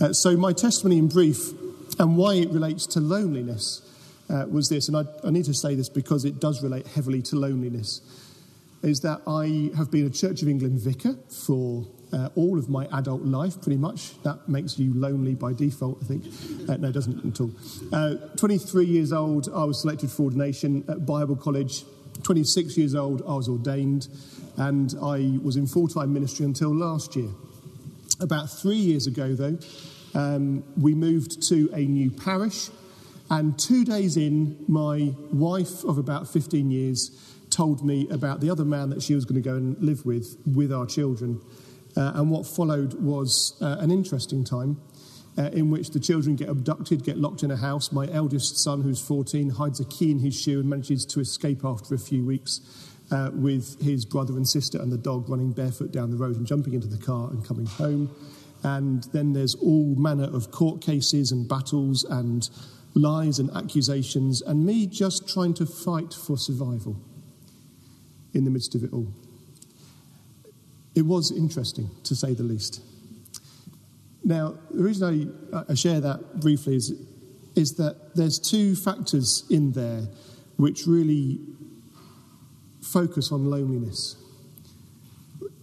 Uh, so, my testimony in brief and why it relates to loneliness uh, was this, and I, I need to say this because it does relate heavily to loneliness, is that I have been a Church of England vicar for uh, all of my adult life, pretty much. That makes you lonely by default, I think. Uh, no, it doesn't at all. Uh, 23 years old, I was selected for ordination at Bible College. 26 years old, I was ordained, and I was in full time ministry until last year. About three years ago, though, um, we moved to a new parish, and two days in, my wife of about 15 years told me about the other man that she was going to go and live with, with our children. Uh, and what followed was uh, an interesting time uh, in which the children get abducted, get locked in a house. My eldest son, who's 14, hides a key in his shoe and manages to escape after a few weeks uh, with his brother and sister and the dog running barefoot down the road and jumping into the car and coming home. And then there's all manner of court cases and battles and lies and accusations, and me just trying to fight for survival in the midst of it all. It was interesting, to say the least. Now, the reason I, I share that briefly is, is that there's two factors in there which really focus on loneliness.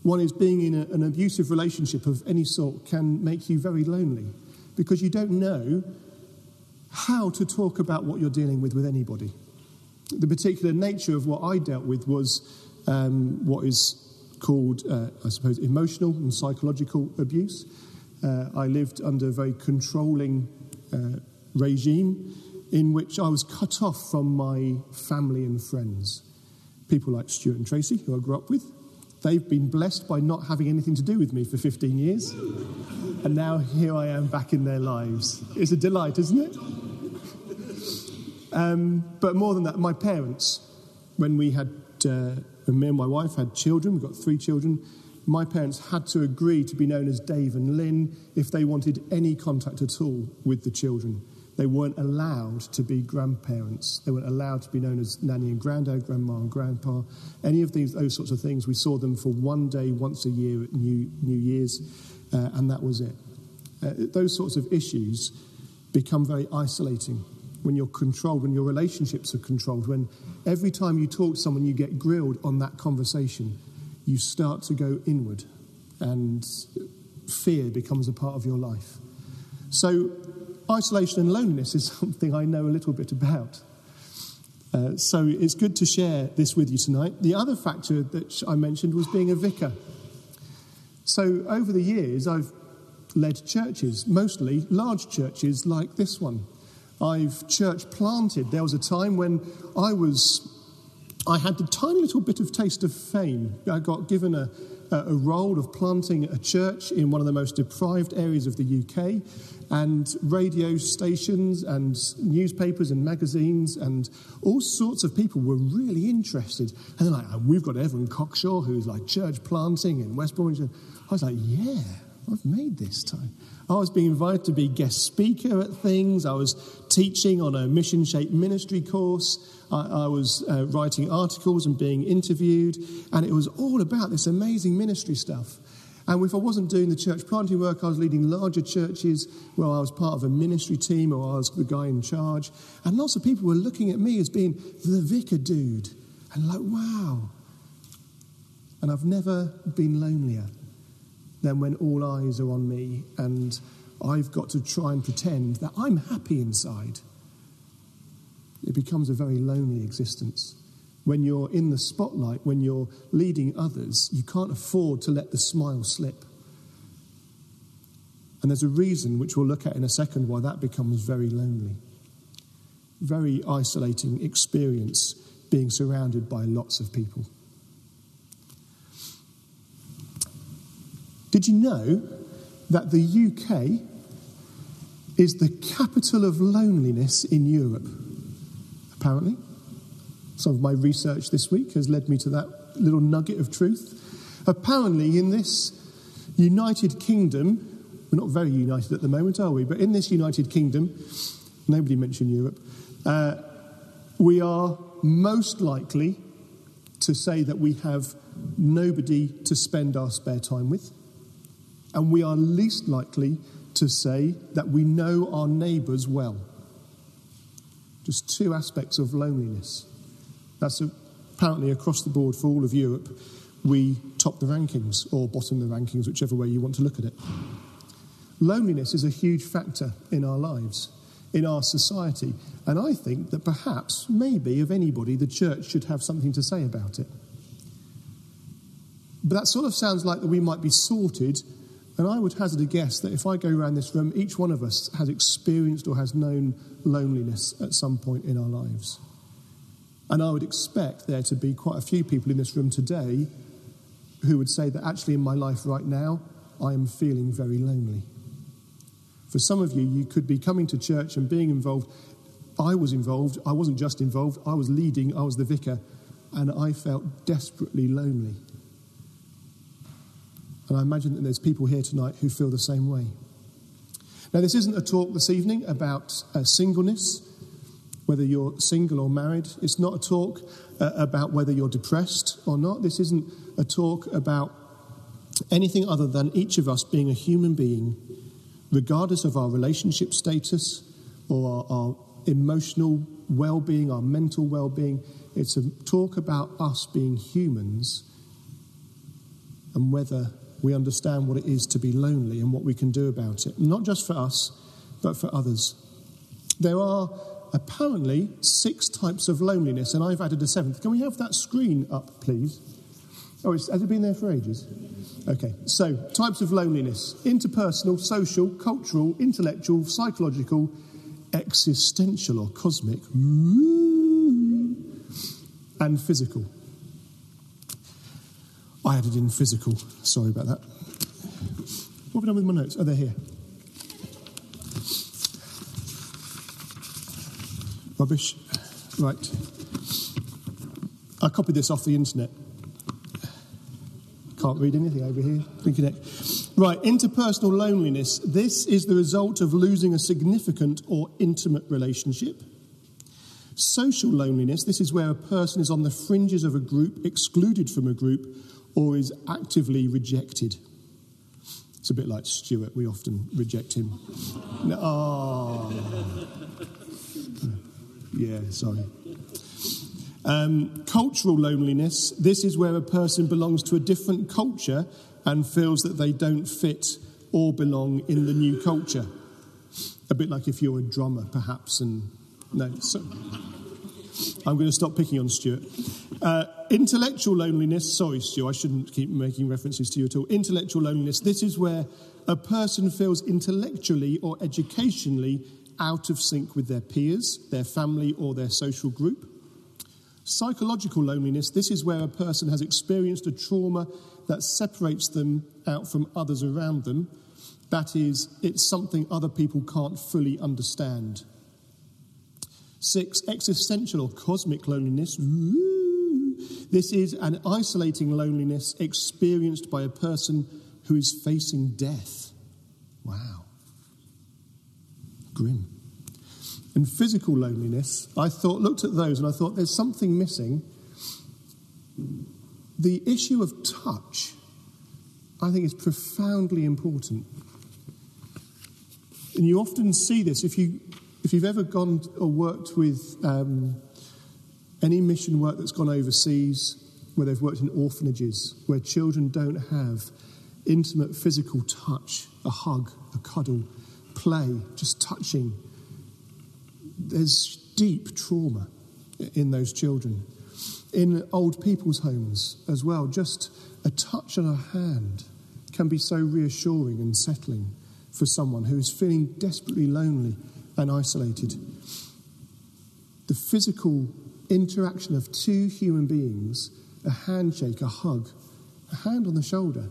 One is being in a, an abusive relationship of any sort can make you very lonely because you don't know how to talk about what you're dealing with with anybody. The particular nature of what I dealt with was um, what is called, uh, I suppose, emotional and psychological abuse. Uh, I lived under a very controlling uh, regime in which I was cut off from my family and friends. People like Stuart and Tracy, who I grew up with, they've been blessed by not having anything to do with me for 15 years. And now here I am back in their lives. It's a delight, isn't it? Um, but more than that, my parents, when we had, uh, when me and my wife had children, we've got three children, my parents had to agree to be known as Dave and Lynn if they wanted any contact at all with the children. They weren't allowed to be grandparents. They weren't allowed to be known as nanny and granddad, grandma and grandpa. Any of these, those sorts of things. We saw them for one day, once a year at New, New Year's, uh, and that was it. Uh, those sorts of issues become very isolating when you're controlled, when your relationships are controlled, when every time you talk to someone, you get grilled on that conversation, you start to go inward and fear becomes a part of your life. So, isolation and loneliness is something I know a little bit about. Uh, so, it's good to share this with you tonight. The other factor that I mentioned was being a vicar. So, over the years, I've led churches, mostly large churches like this one. I've church planted. There was a time when I was, I had a tiny little bit of taste of fame. I got given a, a role of planting a church in one of the most deprived areas of the UK, and radio stations and newspapers and magazines and all sorts of people were really interested. And they're like, oh, we've got Evan Cockshaw, who's like church planting in West Bromwich. I was like, yeah, I've made this time. I was being invited to be guest speaker at things. I was teaching on a mission shaped ministry course. I, I was uh, writing articles and being interviewed. And it was all about this amazing ministry stuff. And if I wasn't doing the church planting work, I was leading larger churches where I was part of a ministry team or I was the guy in charge. And lots of people were looking at me as being the vicar dude. And like, wow. And I've never been lonelier than when all eyes are on me and I've got to try and pretend that I'm happy inside. It becomes a very lonely existence. When you're in the spotlight, when you're leading others, you can't afford to let the smile slip. And there's a reason, which we'll look at in a second, why that becomes very lonely. Very isolating experience being surrounded by lots of people. Did you know that the UK is the capital of loneliness in Europe? Apparently. Some of my research this week has led me to that little nugget of truth. Apparently, in this United Kingdom, we're not very united at the moment, are we? But in this United Kingdom, nobody mentioned Europe, uh, we are most likely to say that we have nobody to spend our spare time with and we are least likely to say that we know our neighbours well. Just two aspects of loneliness. That's apparently across the board for all of Europe. We top the rankings or bottom the rankings, whichever way you want to look at it. Loneliness is a huge factor in our lives, in our society, and I think that perhaps, maybe, of anybody, the church should have something to say about it. But that sort of sounds like that we might be sorted, and I would hazard a guess that if I go around this room, each one of us has experienced or has known loneliness at some point in our lives. And I would expect there to be quite a few people in this room today who would say that actually in my life right now, I am feeling very lonely. For some of you, you could be coming to church and being involved. I was involved. I wasn't just involved, I was leading, I was the vicar, and I felt desperately lonely. And I imagine that there's people here tonight who feel the same way. Now, this isn't a talk this evening about uh, singleness, whether you're single or married. It's not a talk uh, about whether you're depressed or not. This isn't a talk about anything other than each of us being a human being regardless of our relationship status or our, our emotional well being, our mental well being. It's a talk about us being humans and whether we understand what it is to be lonely and what we can do about it. Not just for us, but for others. There are apparently six types of loneliness, and I've added a seventh. Can we have that screen up, please? Oh, it's has it been there for ages? Okay, so types of loneliness interpersonal, social, cultural, intellectual, psychological, existential or cosmic, and physical. I added in physical, sorry about that. What have I done with my notes? Oh, they're here. Rubbish. Right. I copied this off the internet. Can't read anything over here. It. Right, interpersonal loneliness. This is the result of losing a significant or intimate relationship. Social loneliness. This is where a person is on the fringes of a group, excluded from a group, or is actively rejected. It's a bit like Stuart. We often reject him. Oh. Yeah, sorry. Um, cultural loneliness this is where a person belongs to a different culture and feels that they don't fit or belong in the new culture. A bit like if you're a drummer, perhaps, and no. So, I'm going to stop picking on Stuart. Uh, intellectual loneliness, sorry, Stuart, I shouldn't keep making references to you at all. Intellectual loneliness, this is where a person feels intellectually or educationally out of sync with their peers, their family, or their social group. Psychological loneliness this is where a person has experienced a trauma that separates them out from others around them. That is, it's something other people can't fully understand. Six, existential or cosmic loneliness. This is an isolating loneliness experienced by a person who is facing death. Wow. Grim and physical loneliness, I thought, looked at those and I thought there's something missing. The issue of touch, I think, is profoundly important. And you often see this if, you, if you've ever gone or worked with um, any mission work that's gone overseas, where they've worked in orphanages, where children don't have intimate physical touch, a hug, a cuddle, play, just touching there's deep trauma in those children. In old people's homes as well, just a touch on a hand can be so reassuring and settling for someone who is feeling desperately lonely and isolated. The physical interaction of two human beings, a handshake, a hug, a hand on the shoulder,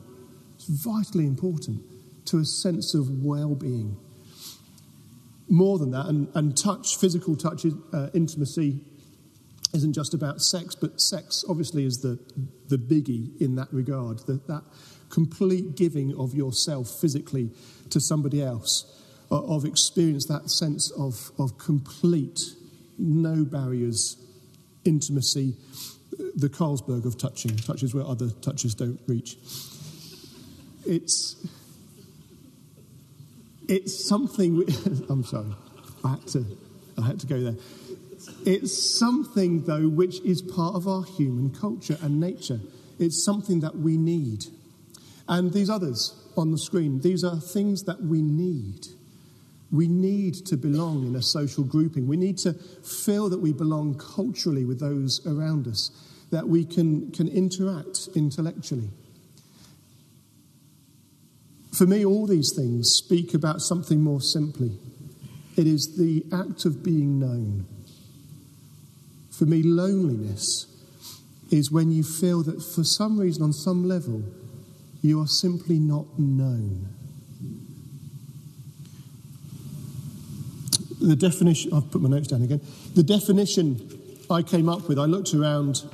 is vitally important to a sense of well being more than that, and, and touch, physical touch, uh, intimacy, isn't just about sex, but sex obviously is the, the biggie in that regard. The, that complete giving of yourself physically to somebody else, Uh, of experience that sense of, of complete, no barriers, intimacy, uh, the Carlsberg of touching, touches where other touches don't reach. It's it's something. I'm sorry, I had to, I had to go there. It's something, though, which is part of our human culture and nature. It's something that we need. And these others on the screen, these are things that we need. We need to belong in a social grouping. We need to feel that we belong culturally with those around us, that we can, can interact intellectually. For me, all these things speak about something more simply it is the act of being known. For me, loneliness is when you feel that for some reason, on some level, you are simply not known. The definition, I've put my notes down again. The definition I came up with, I looked around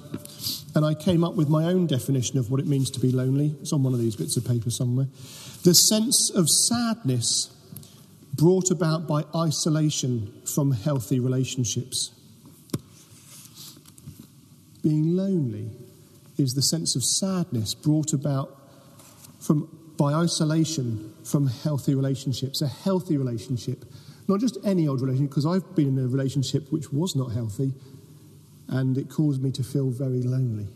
and I came up with my own definition of what it means to be lonely. It's on one of these bits of paper somewhere. The sense of sadness brought about by isolation from healthy relationships. Being lonely is the sense of sadness brought about from, by isolation from healthy relationships. A healthy relationship, not just any old relationship, because I've been in a relationship which was not healthy and it caused me to feel very lonely.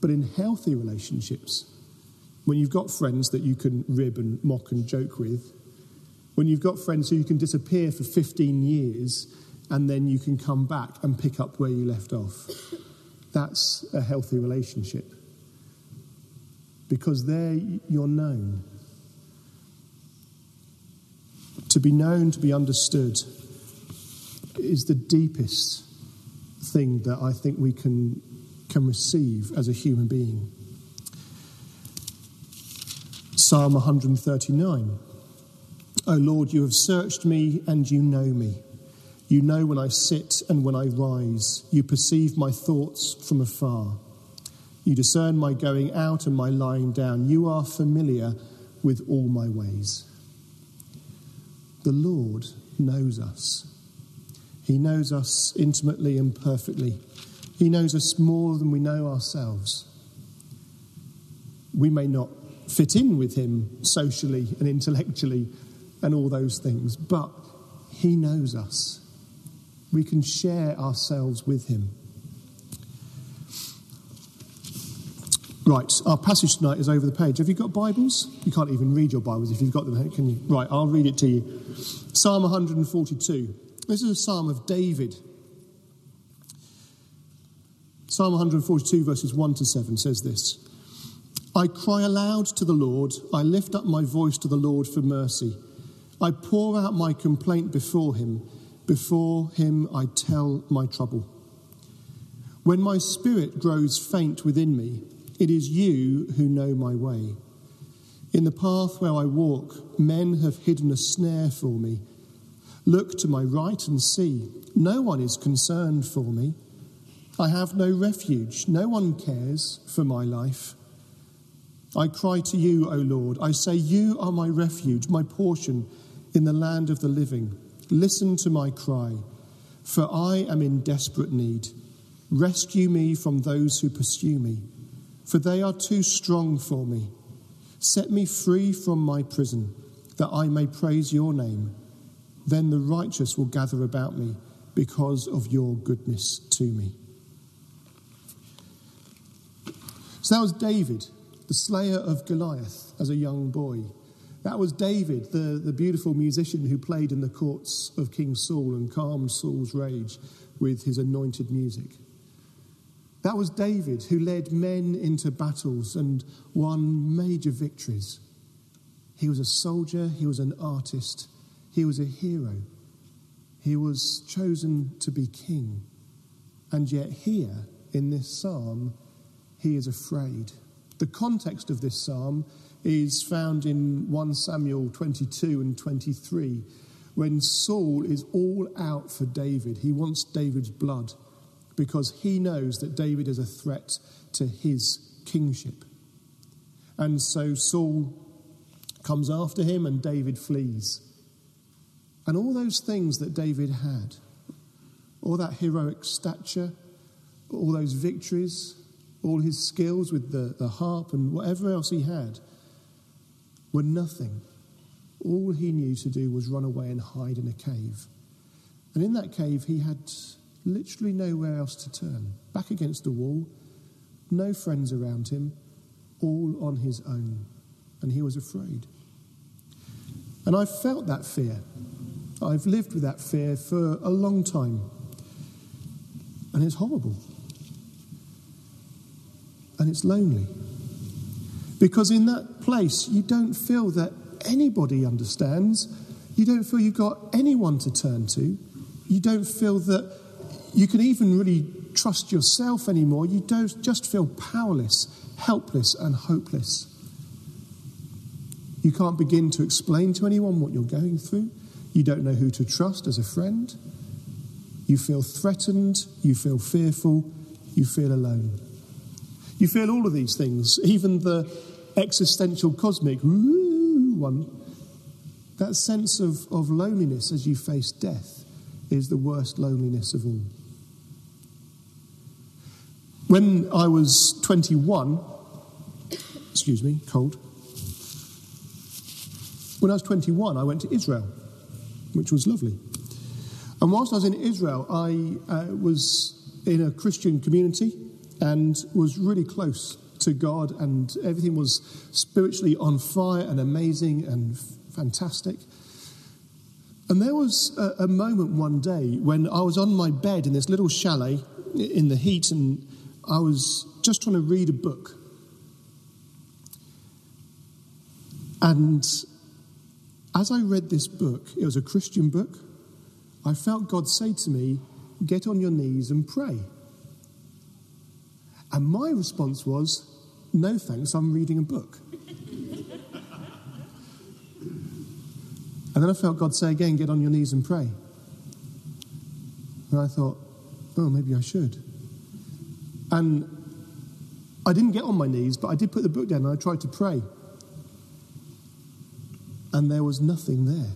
But in healthy relationships, when you've got friends that you can rib and mock and joke with, when you've got friends who you can disappear for 15 years and then you can come back and pick up where you left off, that's a healthy relationship. Because there you're known. To be known, to be understood, is the deepest thing that I think we can, can receive as a human being. Psalm 139. O Lord, you have searched me and you know me. You know when I sit and when I rise. You perceive my thoughts from afar. You discern my going out and my lying down. You are familiar with all my ways. The Lord knows us. He knows us intimately and perfectly. He knows us more than we know ourselves. We may not fit in with him socially and intellectually and all those things, but he knows us. We can share ourselves with him. Right, our passage tonight is over the page. Have you got Bibles? You can't even read your Bibles if you've got them, can you? Right, I'll read it to you. Psalm 142. This is a psalm of David. Psalm 142, verses 1 to 7 says this I cry aloud to the Lord, I lift up my voice to the Lord for mercy. I pour out my complaint before him, before him I tell my trouble. When my spirit grows faint within me, it is you who know my way. In the path where I walk, men have hidden a snare for me. Look to my right and see. No one is concerned for me. I have no refuge. No one cares for my life. I cry to you, O Lord. I say, You are my refuge, my portion in the land of the living. Listen to my cry, for I am in desperate need. Rescue me from those who pursue me, for they are too strong for me. Set me free from my prison, that I may praise your name. Then the righteous will gather about me because of your goodness to me. So that was David, the slayer of Goliath, as a young boy. That was David, the, the beautiful musician who played in the courts of King Saul and calmed Saul's rage with his anointed music. That was David who led men into battles and won major victories. He was a soldier, he was an artist, he was a hero. He was chosen to be king. And yet, here in this psalm, he is afraid. The context of this psalm is found in 1 Samuel 22 and 23, when Saul is all out for David. He wants David's blood because he knows that David is a threat to his kingship. And so Saul comes after him, and David flees. And all those things that David had, all that heroic stature, all those victories, all his skills with the, the harp and whatever else he had, were nothing. all he knew to do was run away and hide in a cave. And in that cave, he had literally nowhere else to turn. Back against the wall, no friends around him, all on his own. And he was afraid. And I've felt that fear. I've lived with that fear for a long time. And it's horrible. And it's lonely. Because in that place, you don't feel that anybody understands. You don't feel you've got anyone to turn to. You don't feel that you can even really trust yourself anymore. You don't just feel powerless, helpless, and hopeless. You can't begin to explain to anyone what you're going through. You don't know who to trust as a friend. You feel threatened. You feel fearful. You feel alone. You feel all of these things, even the existential cosmic one. That sense of, of loneliness as you face death is the worst loneliness of all. When I was 21, excuse me, cold. When I was 21, I went to Israel, which was lovely. And whilst I was in Israel, I uh, was in a Christian community and was really close to God, and everything was spiritually on fire and amazing and fantastic. And there was a, a, moment one day when I was on my bed in this little chalet in the heat, and I was just trying to read a book. And as I read this book, it was a Christian book, I felt God say to me, Get on your knees and pray. And my response was, No thanks, I'm reading a book. and then I felt God say again, Get on your knees and pray. And I thought, Oh, maybe I should. And I didn't get on my knees, but I did put the book down and I tried to pray. And there was nothing there.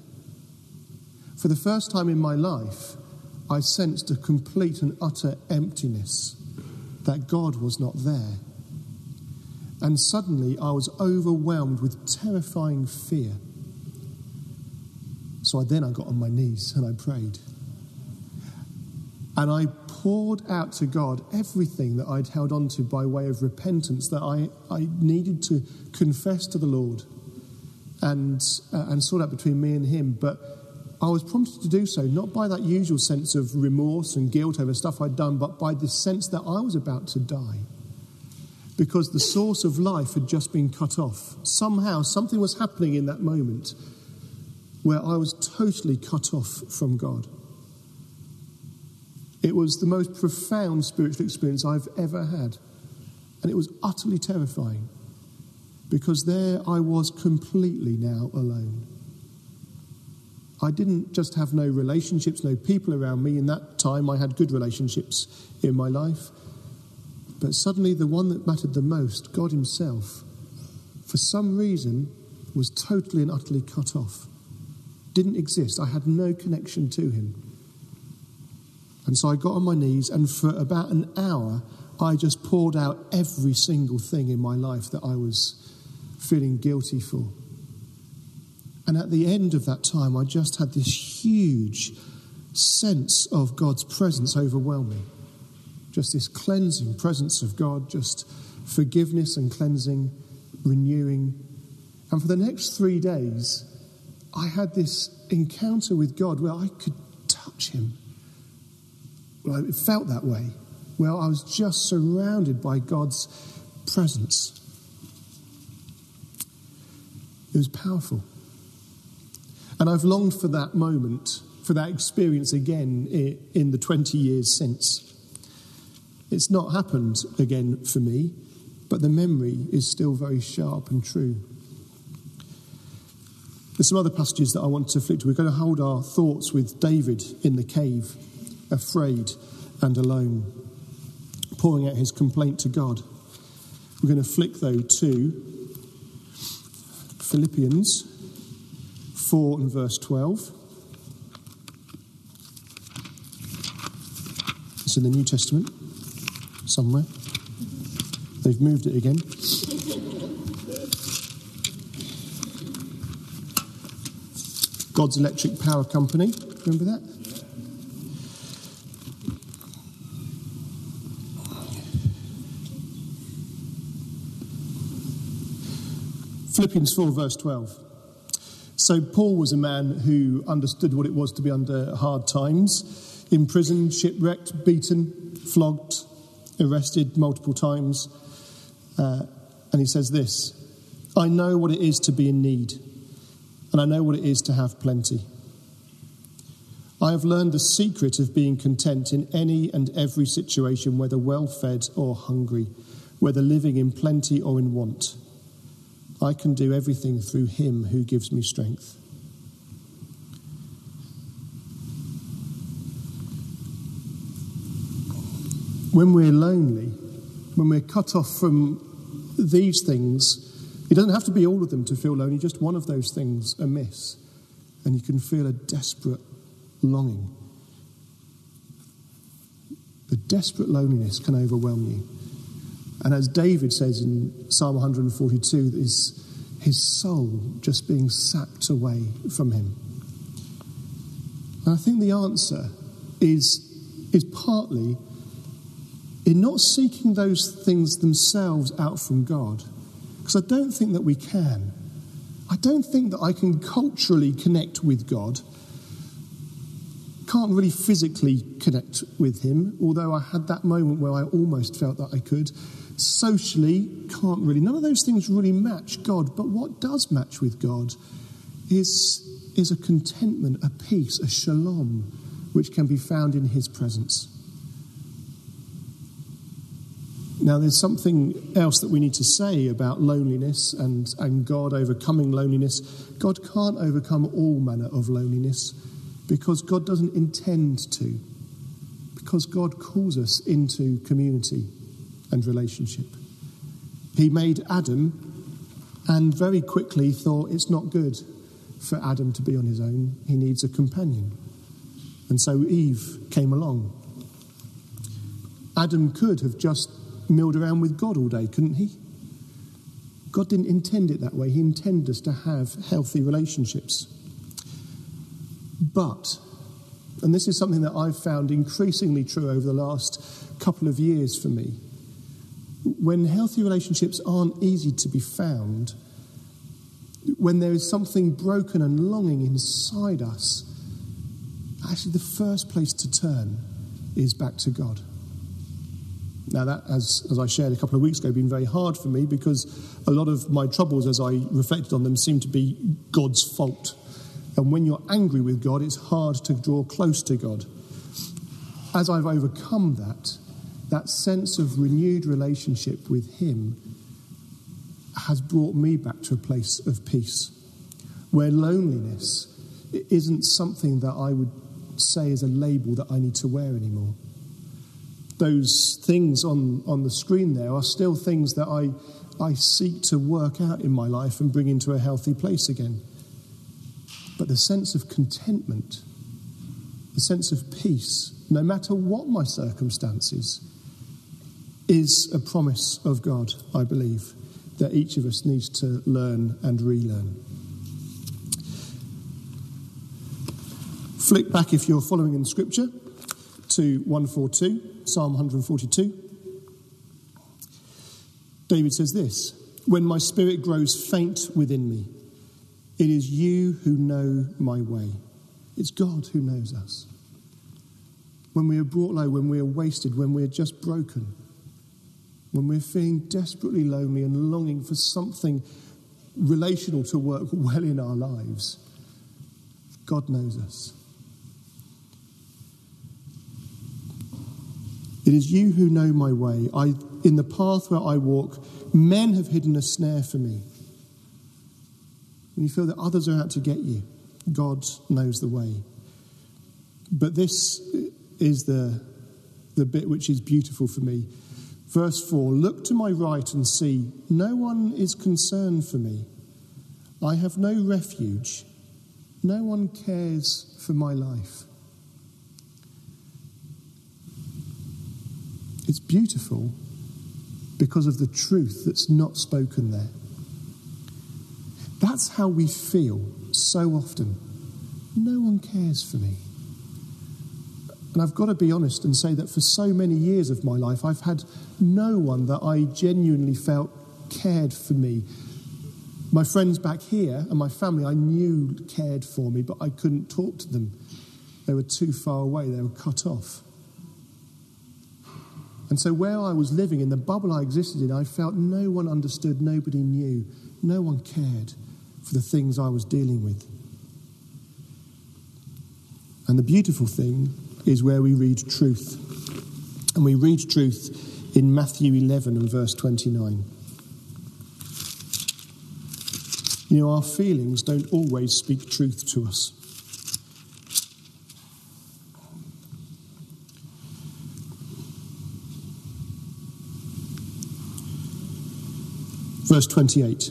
For the first time in my life, I sensed a complete and utter emptiness that God was not there. And suddenly I was overwhelmed with terrifying fear. So I, then I got on my knees and I prayed. And I poured out to God everything that I'd held on to by way of repentance that I, I needed to confess to the Lord and, uh, and sort out between me and Him. But I was prompted to do so, not by that usual sense of remorse and guilt over stuff I'd done, but by this sense that I was about to die. Because the source of life had just been cut off. Somehow, something was happening in that moment where I was totally cut off from God. It was the most profound spiritual experience I've ever had. And it was utterly terrifying because there I was completely now alone. I didn't just have no relationships, no people around me. In that time, I had good relationships in my life. But suddenly, the one that mattered the most, God Himself, for some reason, was totally and utterly cut off. Didn't exist. I had no connection to Him. And so I got on my knees, and for about an hour, I just poured out every single thing in my life that I was feeling guilty for. And at the end of that time, I just had this huge sense of God's presence overwhelming. Just this cleansing presence of God, just forgiveness and cleansing, renewing. And for the next three days, I had this encounter with God where I could touch Him. Well, it felt that way, Well, I was just surrounded by God's presence. It was powerful. And I've longed for that moment, for that experience again in the 20 years since. It's not happened again for me, but the memory is still very sharp and true. There's some other passages that I want to flick to. We're going to hold our thoughts with David in the cave, afraid and alone, pouring out his complaint to God. We're going to flick, though, to Philippians 4 and verse 12. It's in the New Testament somewhere. They've moved it again. God's Electric Power Company. Remember that? Philippians 4, verse 12. So, Paul was a man who understood what it was to be under hard times, imprisoned, shipwrecked, beaten, flogged, arrested multiple times. Uh, and he says this I know what it is to be in need, and I know what it is to have plenty. I have learned the secret of being content in any and every situation, whether well fed or hungry, whether living in plenty or in want. I can do everything through Him who gives me strength. When we're lonely, when we're cut off from these things, it doesn't have to be all of them to feel lonely, just one of those things amiss, and you can feel a desperate longing. The desperate loneliness can overwhelm you. And as David says in Psalm 142, is his soul just being sapped away from him. And I think the answer is, is partly in not seeking those things themselves out from God, because I don't think that we can. I don't think that I can culturally connect with God. Can't really physically connect with Him, although I had that moment where I almost felt that I could socially can't really. None of those things really match God, but what does match with God is, is a contentment, a peace, a shalom, which can be found in His presence. Now, there's something else that we need to say about loneliness and, and God overcoming loneliness. God can't overcome all manner of loneliness because God doesn't intend to, because God calls us into community and relationship. He made Adam and very quickly thought it's not good for Adam to be on his own. He needs a companion. And so Eve came along. Adam could have just milled around with God all day, couldn't he? God didn't intend it that way. He intended us to have healthy relationships. But, and this is something that I've found increasingly true over the last couple of years for me, when healthy relationships aren't easy to be found, when there is something broken and longing inside us, actually the first place to turn is back to God. Now, that, as, as I shared a couple of weeks ago, been very hard for me because a lot of my troubles, as I reflected on them, seem to be God's fault. And when you're angry with God, it's hard to draw close to God. As I've overcome that, that sense of renewed relationship with Him has brought me back to a place of peace where loneliness isn't something that I would say is a label that I need to wear anymore. Those things on, on the screen there are still things that I, I seek to work out in my life and bring into a healthy place again. But the sense of contentment, the sense of peace, no matter what my circumstances, is a promise of God, I believe, that each of us needs to learn and relearn. Flick back if you're following in Scripture to 142, Psalm 142. David says this When my spirit grows faint within me, it is you who know my way. It's God who knows us. When we are brought low, when we are wasted, when we are just broken, when we're feeling desperately lonely and longing for something relational to work well in our lives, God knows us. It is you who know my way. I, in the path where I walk, men have hidden a snare for me. When you feel that others are out to get you, God knows the way. But this is the, the bit which is beautiful for me. Verse 4 Look to my right and see, no one is concerned for me. I have no refuge. No one cares for my life. It's beautiful because of the truth that's not spoken there. That's how we feel so often no one cares for me. And I've got to be honest and say that for so many years of my life, I've had no one that I genuinely felt cared for me. My friends back here and my family I knew cared for me, but I couldn't talk to them. They were too far away, they were cut off. And so, where I was living, in the bubble I existed in, I felt no one understood, nobody knew, no one cared for the things I was dealing with. And the beautiful thing is where we read truth. And we read truth in Matthew 11 and verse 29. You know, our feelings don't always speak truth to us. Verse 28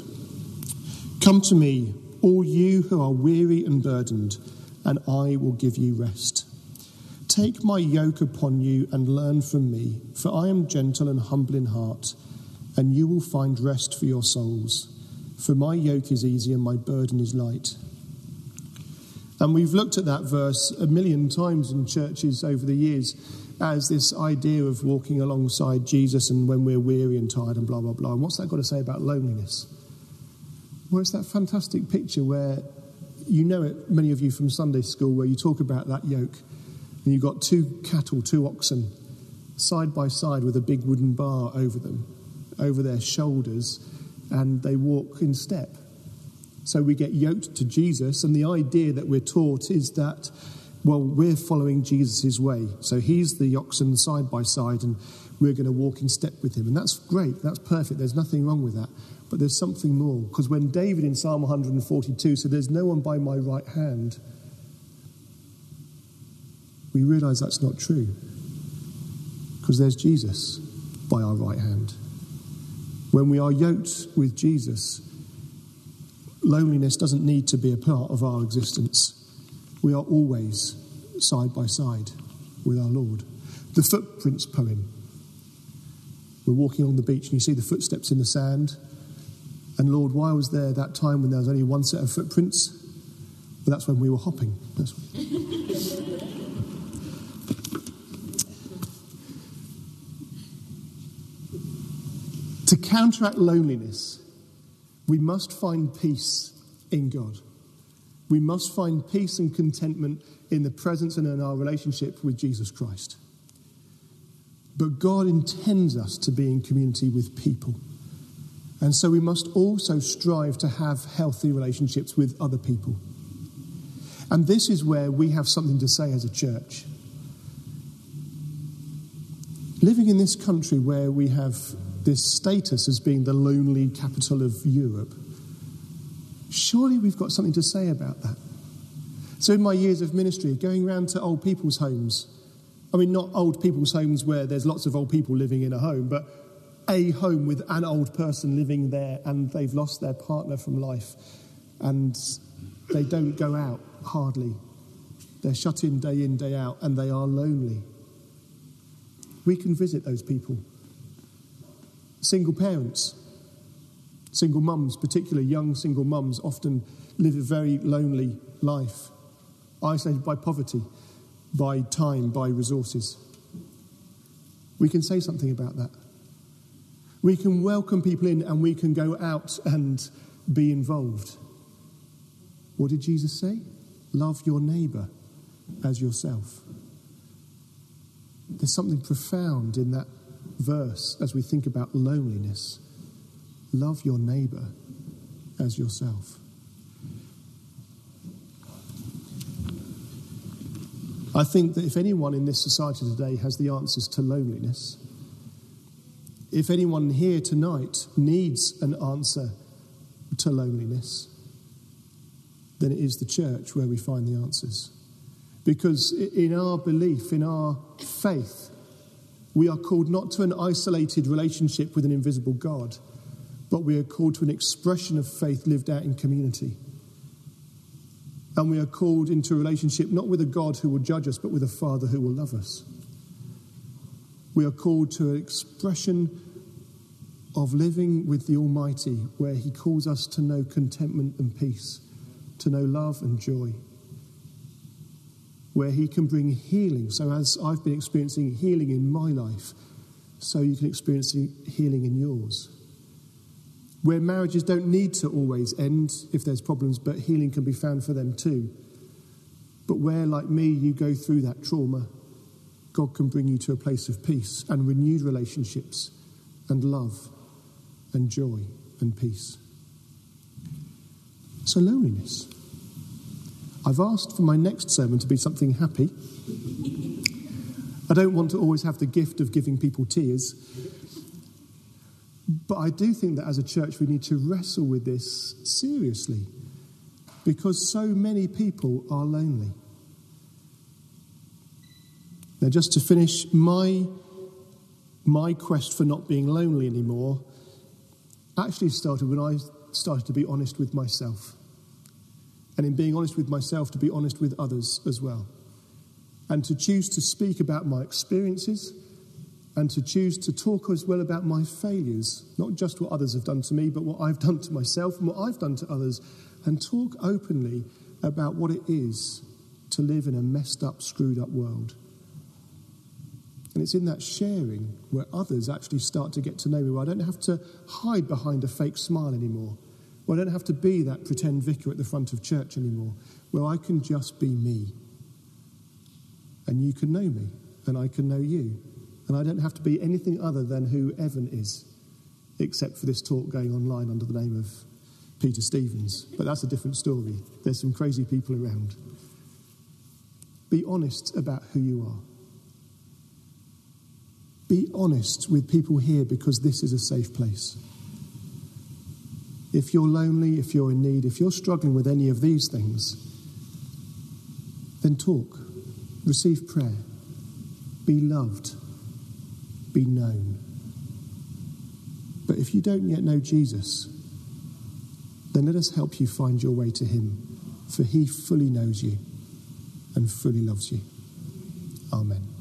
Come to me, all you who are weary and burdened, and I will give you rest. Take my yoke upon you and learn from me, for I am gentle and humble in heart, and you will find rest for your souls. For my yoke is easy and my burden is light. And we've looked at that verse a million times in churches over the years as this idea of walking alongside Jesus and when we're weary and tired and blah, blah, blah. And what's that got to say about loneliness? Well, it's that fantastic picture where you know it, many of you from Sunday school, where you talk about that yoke and you've got two cattle, two oxen, side by side with a big wooden bar over them, over their shoulders, and they walk in step. So we get yoked to Jesus, and the idea that we're taught is that well, we're following Jesus' way. So he's the oxen side by side, and we're going to walk in step with him. And that's great. That's perfect. There's nothing wrong with that. But there's something more. Because when David in Psalm 142 said, There's no one by my right hand, we realize that's not true. Because there's Jesus by our right hand. When we are yoked with Jesus, loneliness doesn't need to be a part of our existence we are always side by side with our Lord. The footprints poem. We're walking on the beach and you see the footsteps in the sand. And Lord, why was there that time when there was only one set of footprints? Well, that's when we were hopping. counteract loneliness, we must find peace in God. We must find peace and contentment in the presence and in our relationship with Jesus Christ. But God intends us to be in community with people. And so we must also strive to have healthy relationships with other people. And this is where we have something to say as a church. Living in this country where we have this status as being the lonely capital of Europe Surely we've got something to say about that. So, in my years of ministry, going around to old people's homes, I mean, not old people's homes where there's lots of old people living in a home, but a home with an old person living there and they've lost their partner from life and they don't go out hardly. They're shut in day in, day out, and they are lonely. We can visit those people. Single parents, Single mums, particularly young single mums, often live a very lonely life, isolated by poverty, by time, by resources. We can say something about that. We can welcome people in and we can go out and be involved. What did Jesus say? Love your neighbour as yourself. There's something profound in that verse as we think about loneliness. Love your neighbor as yourself. I think that if anyone in this society today has the answers to loneliness, if anyone here tonight needs an answer to loneliness, then it is the church where we find the answers. Because in our belief, in our faith, we are called not to an isolated relationship with an invisible God but we are called to an expression of faith lived out in community. And we are called into a relationship not with a God who will judge us, but with a Father who will love us. We are called to an expression of living with the Almighty, where He calls us to know contentment and peace, to know love and joy. Where He can bring healing. So, as I've been experiencing healing in my life, so you can experience healing in yours. Where marriages don't need to always end if there's problems, but healing can be found for them too. But where, like me, you go through that trauma, God can bring you to a place of peace and renewed relationships and love and joy and peace. So, loneliness. I've asked for my next sermon to be something happy. I don't want to always have the gift of giving people tears. But I do think that as a church, we need to wrestle with this seriously because so many people are lonely. Now, just to finish, my, my quest for not being lonely anymore actually started when I started to be honest with myself. And in being honest with myself, to be honest with others as well. And to choose to speak about my experiences and to choose to talk as well about my failures, not just what others have done to me, but what I've done to myself and what I've done to others, and talk openly about what it is to live in a messed up, screwed up world. And it's in that sharing where others actually start to get to know me, where I don't have to hide behind a fake smile anymore, where I don't have to be that pretend vicar at the front of church anymore, where I can just be me. And you can know me, and I can know you. And I don't have to be anything other than who Evan is, except for this talk going online under the name of Peter Stevens. But that's a different story. There's some crazy people around. Be honest about who you are. Be honest with people here because this is a safe place. If you're lonely, if you're in need, if you're struggling with any of these things, then talk, receive prayer, be loved, be known. But if you don't yet know Jesus, then let us help you find your way to him, for he fully knows you and fully loves you. Amen.